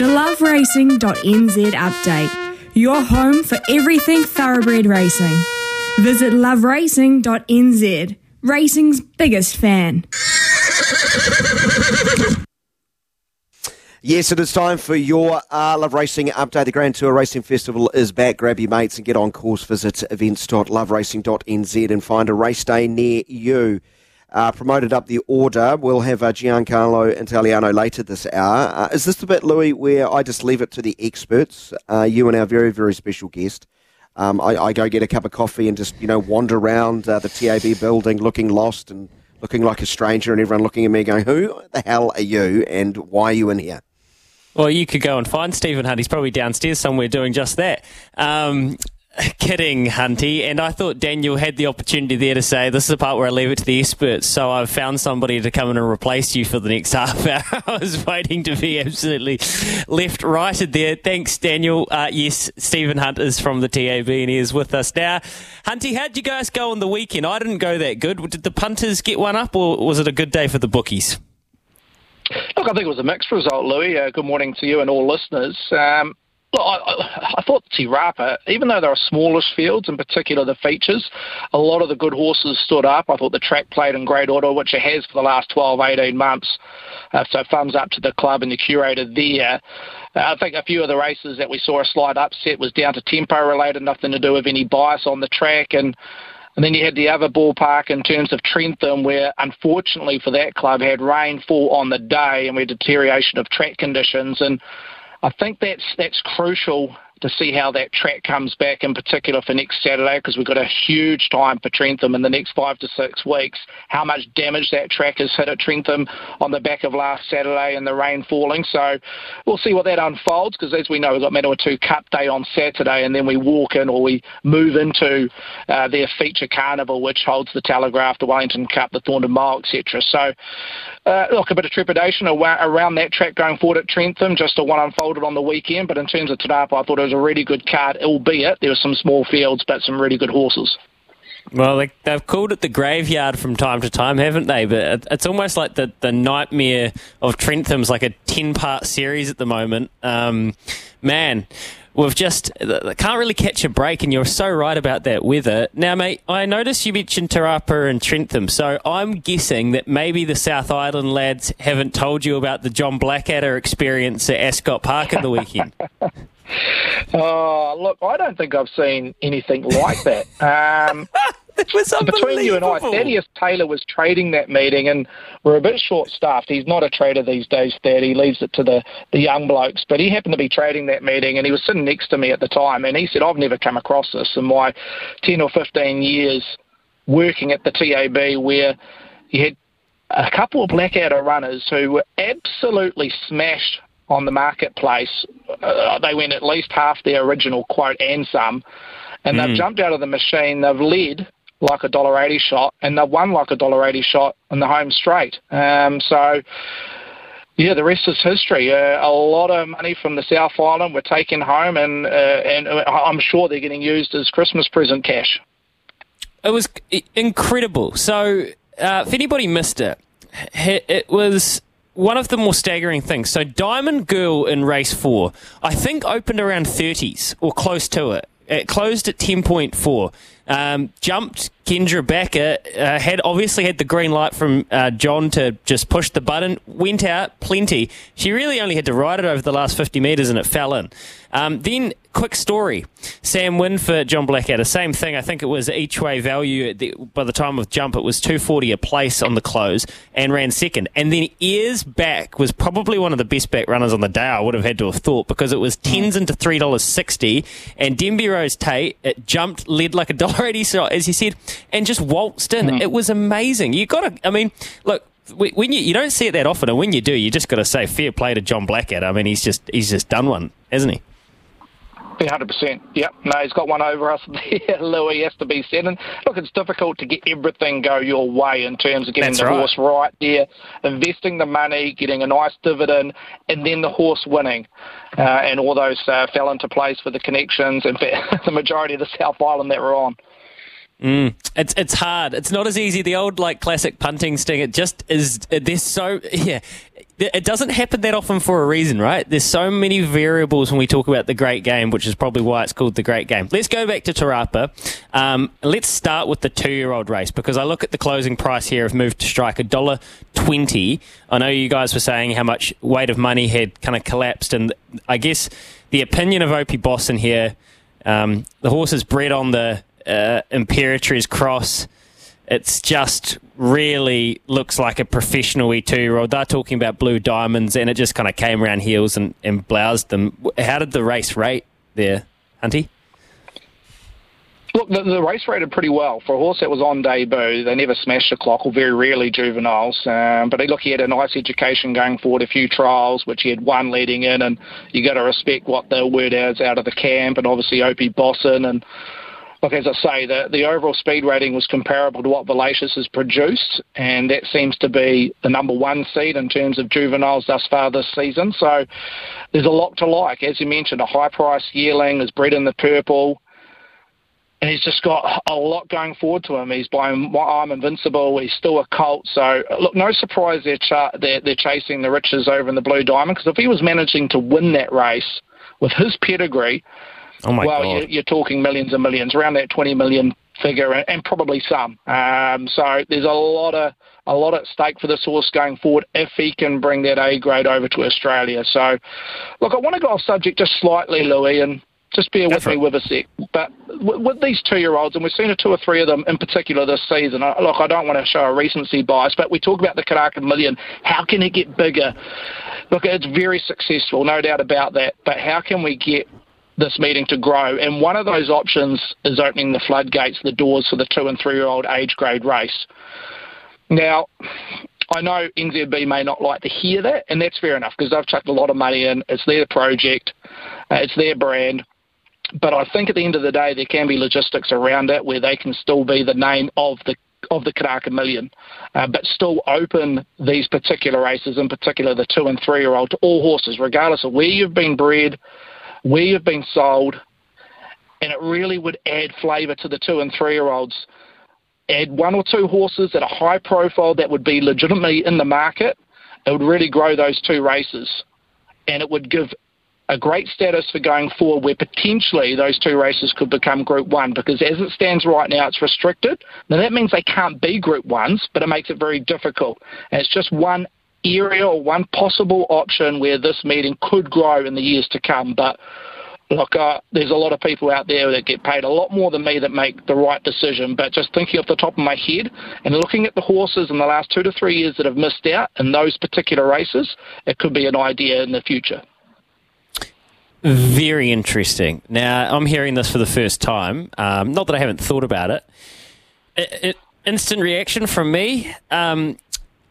The loveracing.nz update, your home for everything thoroughbred racing. Visit loveracing.nz, racing's biggest fan. Yes, it is time for your uh, Love Racing update. The Grand Tour Racing Festival is back. Grab your mates and get on course. Visit events.loveracing.nz and find a race day near you. Uh, promoted up the order. We'll have uh, Giancarlo Italiano later this hour. Uh, is this the bit, Louis, where I just leave it to the experts, uh, you and our very, very special guest? Um, I, I, go get a cup of coffee and just, you know, wander around uh, the TAB building looking lost and looking like a stranger and everyone looking at me going, who the hell are you and why are you in here? Well, you could go and find Stephen Hunt. He's probably downstairs somewhere doing just that. Um, kidding, Hunty. And I thought Daniel had the opportunity there to say, this is the part where I leave it to the experts. So I've found somebody to come in and replace you for the next half hour. I was waiting to be absolutely left righted there. Thanks, Daniel. Uh, yes, Stephen Hunt is from the TAB and he is with us now. Hunty, how'd you guys go on the weekend? I didn't go that good. Did the punters get one up or was it a good day for the bookies? Look, I think it was a mixed result, Louis. Uh, good morning to you and all listeners. Um, look, I, I, thought Te Rapa, even though there are smallish fields, in particular the features, a lot of the good horses stood up. I thought the track played in great order, which it has for the last 12, 18 months. Uh, so thumbs up to the club and the curator there. Uh, I think a few of the races that we saw a slight upset was down to tempo related, nothing to do with any bias on the track. And and then you had the other ballpark in terms of Trentham, where unfortunately for that club had rainfall on the day and we had deterioration of track conditions. And I think that's that's crucial to see how that track comes back, in particular for next Saturday, because we've got a huge time for Trentham in the next five to six weeks. How much damage that track has hit at Trentham on the back of last Saturday and the rain falling. So we'll see what that unfolds, because as we know, we've got Manawatu Cup Day on Saturday, and then we walk in or we move into uh, their feature carnival, which holds the Telegraph, the Wellington Cup, the Thorndon Mile, etc. So uh, look, a bit of trepidation around that track going forward at Trentham, just to what unfolded on the weekend. But in terms of Rapa, I thought it was a really good card, albeit there were some small fields, but some really good horses. Well, they've called it the graveyard from time to time, haven't they? But it's almost like the, the nightmare of Trentham's like a 10 part series at the moment. Um, man, we've just can't really catch a break, and you're so right about that weather. Now, mate, I noticed you mentioned Te Rapa and Trentham, so I'm guessing that maybe the South Island lads haven't told you about the John Blackadder experience at Ascot Park in the weekend. oh, look, I don't think I've seen anything like that. Um, Between you and I, Thaddeus Taylor was trading that meeting, and we're a bit short-staffed. He's not a trader these days, Thad. He leaves it to the, the young blokes. But he happened to be trading that meeting, and he was sitting next to me at the time, and he said, I've never come across this in my 10 or 15 years working at the TAB where you had a couple of Blackadder runners who were absolutely smashed on the marketplace. Uh, they went at least half their original quote and some. And mm. they've jumped out of the machine. They've led like a dollar eighty shot, and they've won like a dollar eighty shot in the home straight. Um, so. Yeah, the rest is history. Uh, a lot of money from the South Island were taken home, and uh, and I'm sure they're getting used as Christmas present cash. It was incredible. So, uh, if anybody missed it, it was one of the more staggering things. So, Diamond Girl in race four, I think opened around 30s or close to it. It closed at 10.4. Um, jumped Kendra Backer, uh, had obviously had the green light from uh, John to just push the button, went out plenty. She really only had to ride it over the last 50 metres and it fell in. Um, then, quick story Sam Winford, John Blackadder, same thing. I think it was each way value. The, by the time of jump, it was 240 a place on the close and ran second. And then Ayers back was probably one of the best back runners on the day, I would have had to have thought, because it was tens into $3.60. And Denby Rose Tate, it jumped, led like a dollar eighty shot, as he said, and just waltzed in. Mm. It was amazing. You got to, I mean, look, when you you don't see it that often, and when you do, you just got to say fair play to John Blackadder. I mean, he's just he's just done one, hasn't he? hundred percent. Yep. No, he's got one over us there, Louis. Has to be said. And look, it's difficult to get everything go your way in terms of getting That's the right. horse right there, investing the money, getting a nice dividend, and then the horse winning. Uh, and all those uh, fell into place for the connections and the majority of the South Island that we're on. Mm, it's it's hard. It's not as easy. The old like classic punting sting. It just is. There's so yeah it doesn't happen that often for a reason, right? There's so many variables when we talk about the great game, which is probably why it's called the great game. Let's go back to Te Rapa. Um, let's start with the two-year-old race because I look at the closing price here of Move to Strike, a dollar twenty. I know you guys were saying how much weight of money had kind of collapsed, and I guess the opinion of Opie Bosson here. Um, the horse is bred on the uh, Imperatriz Cross. It's just really looks like a professional E2 year old. They're talking about blue diamonds, and it just kind of came around heels and, and bloused them. How did the race rate there, Hunty? Look, the, the, race rated pretty well for a horse that was on debut. They never smashed the clock, or very rarely juveniles. Um, but look, he had a nice education going forward, a few trials, which he had one leading in, and you got to respect what the word is out of the camp, and obviously Opie Bosson and look, as I say, the, the overall speed rating was comparable to what Valacious has produced, and that seems to be the number one seed in terms of juveniles thus far this season. So there's a lot to like. As you mentioned, a high price yearling is bred in the purple. And he's just got a lot going forward to him. He's by I'm invincible. He's still a colt. So look, no surprise they're, ch- they're, they're chasing the riches over in the Blue Diamond because if he was managing to win that race with his pedigree, Oh my well, God. You're, you're talking millions and millions, around that 20 million figure, and, probably some. Um, so there's a lot of a lot at stake for this horse going forward if he can bring that A grade over to Australia. So, look, I want to go off subject just slightly, Louis, and just bear with me with a sec. But with, with these two-year-olds, and we've seen a two or three of them in particular this season. I, look, I don't want to show a recency bias, but we talk about the Karaka Million. How can it get bigger? Look, it's very successful, no doubt about that. But how can we get this meeting to grow. And one of those options is opening the floodgates, the doors for the two and three year old age grade race. Now, I know NZB may not like to hear that, and that's fair enough because they've chucked a lot of money in. It's their project, uh, it's their brand. But I think at the end of the day, there can be logistics around it where they can still be the name of the of the Karaka Million, uh, but still open these particular races, in particular the two and three year old, to all horses, regardless of where you've been bred, where you've been sold, and it really would add flavour to the two and three year olds. Add one or two horses at a high profile that would be legitimately in the market. It would really grow those two races, and it would give a great status for going forward where potentially those two races could become Group 1 because as it stands right now, it's restricted. Now, that means they can't be Group 1s, but it makes it very difficult. And it's just one area or one possible option where this meeting could grow in the years to come. But look, uh, there's a lot of people out there that get paid a lot more than me that make the right decision. But just thinking off the top of my head and looking at the horses in the last two to three years that have missed out in those particular races, it could be an idea in the future. Very interesting. Now, I'm hearing this for the first time. Um, not that I haven't thought about it. it, it instant reaction from me. Um,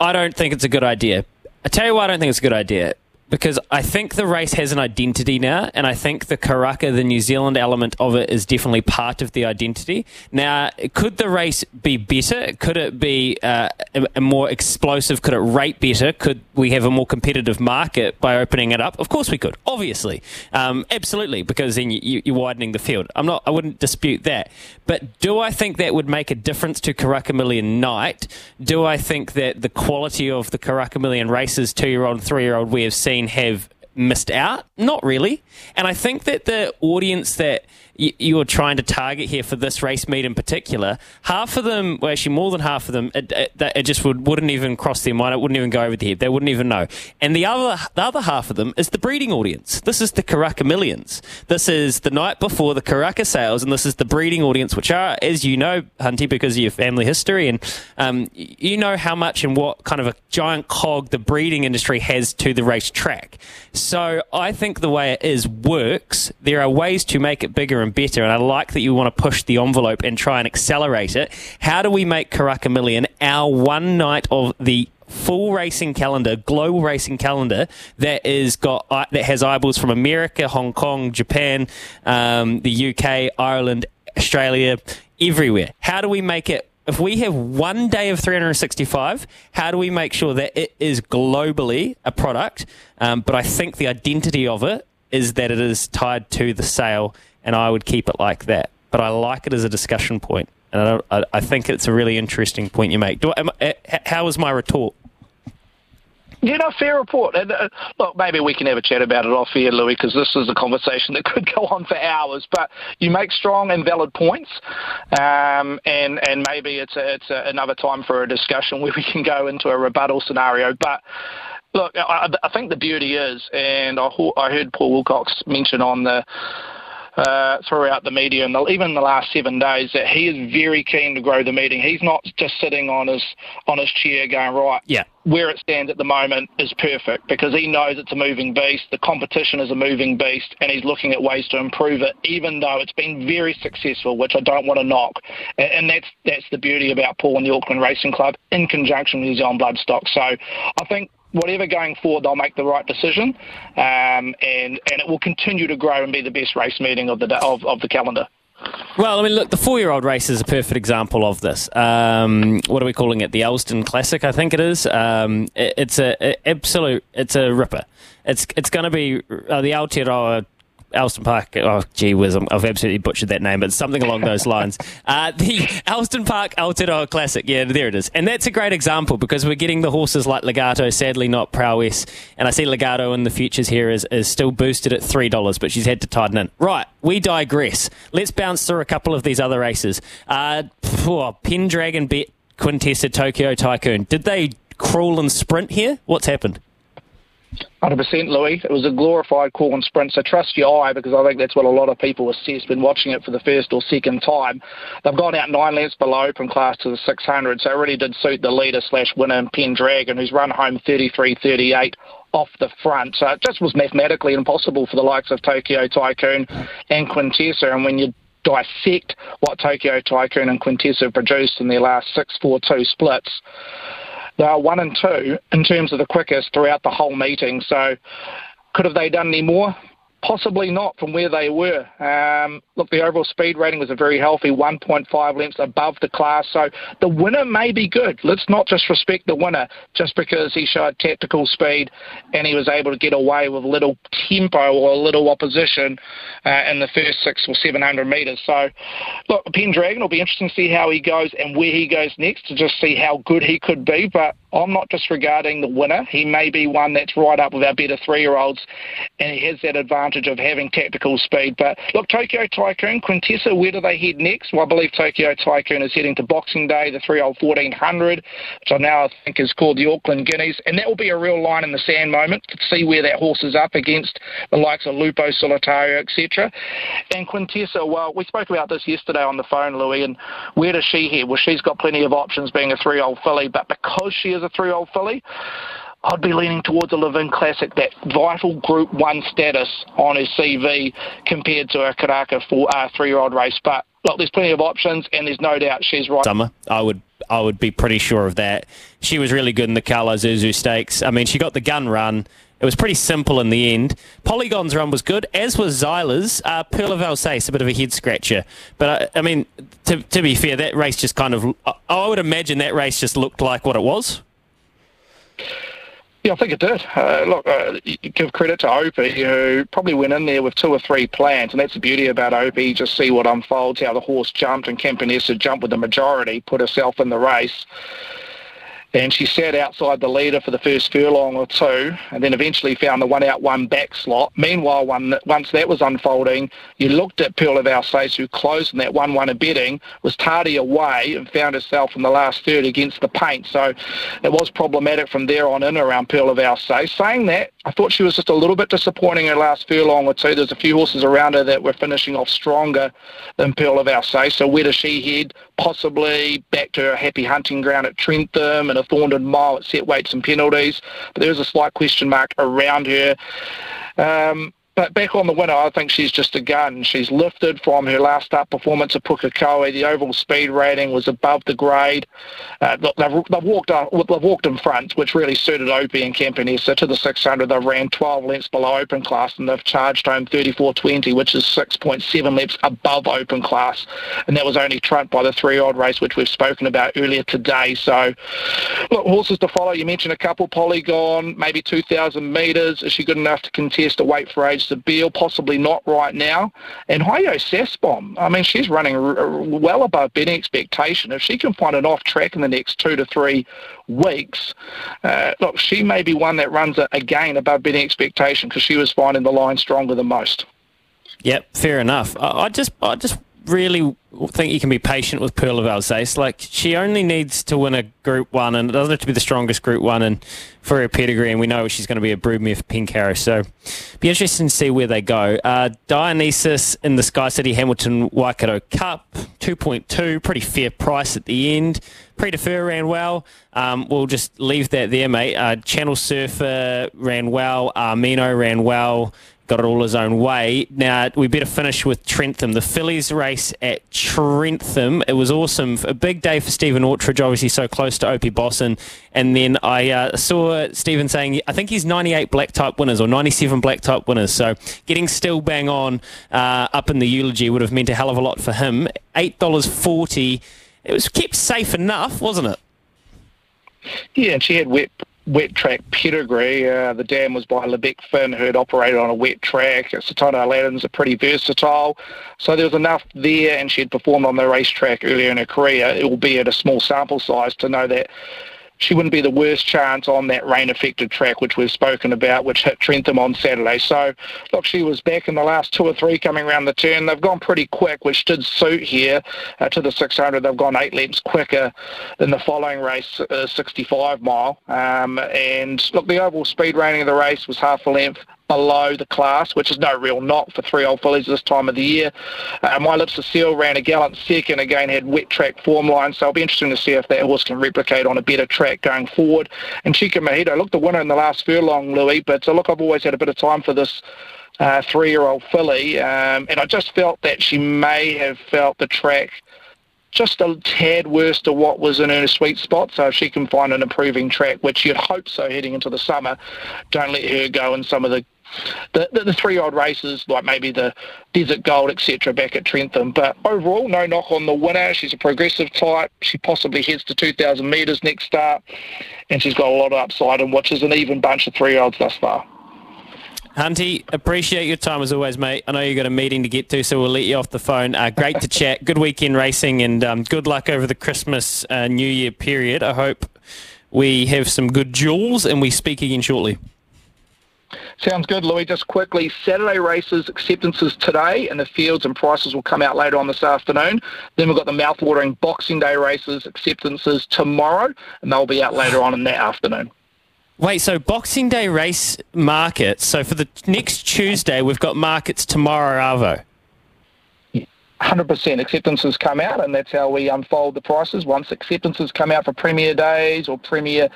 I don't think it's a good idea. I tell you why I don't think it's a good idea. Because I think the race has an identity now, and I think the Karaka, the New Zealand element of it, is definitely part of the identity. Now, could the race be better? Could it be uh, a, more explosive? Could it rate better? Could we have a more competitive market by opening it up? Of course we could, obviously. Um, absolutely, because then you, you're widening the field. I'm not, I wouldn't dispute that. But do I think that would make a difference to Karaka Million night? Do I think that the quality of the Karaka Million races, two year old, three year old, we have seen have missed out? Not really. And I think that the audience that you are trying to target here for this race meet in particular, half of them, well, actually more than half of them, it, it, it just would, wouldn't even cross their mind. It wouldn't even go over their head. They wouldn't even know. And the other, the other half of them is the breeding audience. This is the Karaka Millions. This is the night before the Karaka sales, and this is the breeding audience, which are, as you know, Hunty, because of your family history, and um, you know how much and what kind of a giant cog the breeding industry has to the race track. So I think the way it is works. There are ways to make it bigger and better, and I like that you want to push the envelope and try and accelerate it. How do we make Karaka Million our one night of the full racing calendar, global racing calendar that is got uh, that has eyeballs from America, Hong Kong, Japan, um, the UK, Ireland, Australia, everywhere. How do we make it? If we have one day of 365, how do we make sure that it is globally a product? Um, but I think the identity of it is that it is tied to the sale, and I would keep it like that. But I like it as a discussion point, and I, I think it's a really interesting point you make. Do I, am, how was my retort? Yeah, no, fair report. And uh, look, maybe we can have a chat about it off here, Louis, because this is a conversation that could go on for hours. But you make strong and valid points, um, and and maybe it's a, it's a, another time for a discussion where we can go into a rebuttal scenario. But look, I, I think the beauty is, and I, I heard Paul Wilcox mention on the uh, throughout the media and even the last seven days that he is very keen to grow the meeting. He's not just sitting on his on his chair going right. Yeah. Where it stands at the moment is perfect because he knows it's a moving beast. The competition is a moving beast, and he's looking at ways to improve it. Even though it's been very successful, which I don't want to knock, and, and that's that's the beauty about Paul and the Auckland Racing Club in conjunction with New Zealand Bloodstock. So I think whatever going forward, they'll make the right decision, um, and and it will continue to grow and be the best race meeting of the of, of the calendar. Well, I mean, look, the four-year-old race is a perfect example of this. Um, what are we calling it? The Elston Classic, I think it is. Um, it, it's a, a, absolute, it's a ripper. It's it's going to be uh, the Aotearoa Alston Park. Oh, gee whiz, I've absolutely butchered that name, but something along those lines. Uh, the Alston Park Aotearoa Classic. Yeah, there it is. And that's a great example because we're getting the horses like Legato, sadly not Prowess. And I see Legato in the futures here is, is still boosted at $3, but she's had to tighten in. Right, we digress. Let's bounce through a couple of these other races. Uh, oh, Pendragon Bet Quintessa Tokyo Tycoon. Did they crawl and sprint here? What's happened? 100% Louis. It was a glorified call and sprint, so trust your eye because I think that's what a lot of people assess when watching it for the first or second time. They've gone out nine lengths below open class to the 600, so it really did suit the leader slash winner in Pendragon, who's run home 33-38 off the front. So it just was mathematically impossible for the likes of Tokyo Tycoon and Quintessa, and when you dissect what Tokyo Tycoon and Quintessa produced in their last 6-4-2 splits, they are one and two in terms of the quickest throughout the whole meeting. So, could have they done any more? Possibly not from where they were. Um, look, the overall speed rating was a very healthy 1.5 lengths above the class. So the winner may be good. Let's not just respect the winner just because he showed tactical speed and he was able to get away with little tempo or a little opposition uh, in the first six or 700 metres. So, look, Pendragon will be interesting to see how he goes and where he goes next to just see how good he could be. But I'm not disregarding the winner. He may be one that's right up with our better three-year-olds, and he has that advantage of having tactical speed. But look, Tokyo Tycoon, Quintessa, where do they head next? Well, I believe Tokyo Tycoon is heading to Boxing Day, the three-year-old 1400, which I now think is called the Auckland Guineas, and that will be a real line in the sand moment to see where that horse is up against the likes of Lupo Solitario, etc. And Quintessa, well, we spoke about this yesterday on the phone, Louis, and where does she head? Well, she's got plenty of options being a three-year-old filly, but because she is a three-year-old filly. I'd be leaning towards a Levin Classic, that vital Group 1 status on his CV compared to a Karaka for, uh, three-year-old race. But, look, there's plenty of options, and there's no doubt she's right. Summer, I would I would be pretty sure of that. She was really good in the Cal Isuzu Stakes. I mean, she got the gun run. It was pretty simple in the end. Polygon's run was good, as was Zyla's. Uh, Pearl of Alsace, a bit of a head scratcher. But, I, uh, I mean, to, to be fair, that race just kind of, I would imagine that race just looked like what it was. Yeah, I think it did. Uh, look, uh, give credit to Opie, who probably went in there with two or three plans, and that's the beauty about Opie. Just see what unfolds, how the horse jumped, and Campionessa jumped with the majority, put herself in the race and she sat outside the leader for the first furlong or two, and then eventually found the one out, one back slot. Meanwhile, one, once that was unfolding, you looked at Pearl of Alsace, who closed in that 1 1 a betting, was tardy away, and found herself in the last third against the paint. So it was problematic from there on in around Pearl of Alsace. Saying that, I thought she was just a little bit disappointing in her last furlong or two. There's a few horses around her that were finishing off stronger than Pearl of Alsace. So where does she head? Possibly back to her happy hunting ground at Trentham and a Thorndon Mile at set weights and penalties. But there is a slight question mark around her. Um, but back on the winner, I think she's just a gun. She's lifted from her last start performance at Pukekohe. The overall speed rating was above the grade. Uh, they've, they've, walked up, they've walked in front, which really suited Opie and Campionessa. To the 600, they ran 12 lengths below open class, and they've charged home 34.20, which is 6.7 lengths above open class. And that was only trumped by the three-year-old race, which we've spoken about earlier today. So, look, horses to follow. You mentioned a couple, Polygon, maybe 2,000 metres. Is she good enough to contest a weight for age Melissa Beale, possibly not right now. And Hayo Sasbom, I mean, she's running r- well above betting expectation. If she can find an off track in the next two to three weeks, uh, look, she may be one that runs a, again above betting expectation because she was finding the line stronger than most. Yep, fair enough. I, I just, I just really think you can be patient with Pearl of Alsace. Like she only needs to win a Group One, and it doesn't have to be the strongest Group One. And for her pedigree, and we know she's going to be a broodmare for Pencarrow. So, be interesting to see where they go. Uh, Dionysus in the Sky City Hamilton Waikato Cup, two point two, pretty fair price at the end. Pre ran well. Um, we'll just leave that there, mate. Uh, Channel Surfer ran well. Armino ran well got it all his own way. Now, we better finish with Trentham. The Fillies race at Trentham. It was awesome. A big day for Stephen Autridge, obviously so close to Opie Bosson. And then I uh, saw Stephen saying, I think he's 98 black type winners or 97 black type winners. So getting still bang on uh, up in the eulogy would have meant a hell of a lot for him. $8.40. It was kept safe enough, wasn't it? Yeah, and she had wet wet track pedigree. Uh, the dam was by Lebec Finn, who had operated on a wet track. Satono Aladdin's are pretty versatile. So there was enough there, and she had performed on the racetrack earlier in her career, albeit a small sample size, to know that she wouldn't be the worst chance on that rain-affected track, which we've spoken about, which hit Trentham on Saturday. So, look, she was back in the last two or three coming around the turn. They've gone pretty quick, which did suit here uh, to the 600. They've gone eight lengths quicker in the following race, uh, 65 mile. Um, and, look, the overall speed rating of the race was half a length below the class, which is no real knock for three old fillies this time of the year. Uh, My Lips of Seal ran a gallant second, again had wet track form line, so it'll be interesting to see if that horse can replicate on a better track going forward. And Chica Mojito, look, the winner in the last furlong, Louis, but uh, look, I've always had a bit of time for this uh, three-year-old filly, um, and I just felt that she may have felt the track just a tad worse to what was in her sweet spot. So if she can find an improving track, which you'd hope so heading into the summer, don't let her go in some of the the, the, the three-odd races, like maybe the Desert Gold, etc., back at Trentham. But overall, no knock on the winner. She's a progressive type. She possibly heads to 2,000 metres next start, and she's got a lot of upside, and which is an even bunch of three-year-olds thus far. Hunty, appreciate your time as always, mate. I know you've got a meeting to get to, so we'll let you off the phone. Uh, great to chat. Good weekend racing, and um, good luck over the Christmas, uh, New Year period. I hope we have some good jewels, and we speak again shortly. Sounds good, Louis. Just quickly, Saturday races acceptances today, and the fields and prices will come out later on this afternoon. Then we've got the mouthwatering Boxing Day races acceptances tomorrow, and they'll be out later on in that afternoon. Wait, so Boxing Day race markets. So for the next Tuesday, we've got markets tomorrow, Arvo. 100% acceptances come out, and that's how we unfold the prices. Once acceptances come out for Premier Days or Premier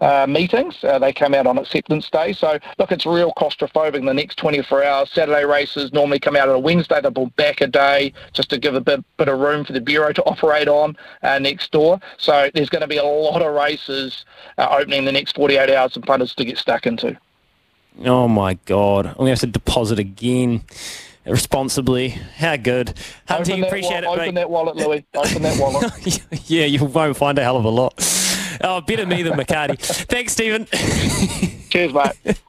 uh, meetings, uh, they come out on acceptance day. So, look, it's real claustrophobic the next 24 hours. Saturday races normally come out on a Wednesday. They'll pull back a day just to give a bit, bit of room for the Bureau to operate on uh, next door. So, there's going to be a lot of races uh, opening the next 48 hours for punters to get stuck into. Oh, my God. I'm going to have to deposit again responsibly. How good. Hunty, open appreciate wa- it. Open mate. that wallet, Louis. Open that wallet. yeah, you won't find a hell of a lot. Oh, better me than McCarty. Thanks, Stephen. Cheers, mate.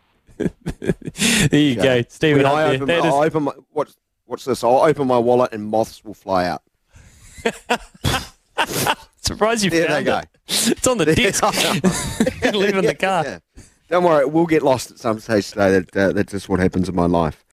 there you go, Stephen. I open, my, is- I'll open my, what's, what's this? I'll open my wallet and moths will fly out. surprised you There they found go. it. It's on the desk. Leave in the car. Yeah. Don't worry, we'll get lost at some stage today. That, uh, that's just what happens in my life.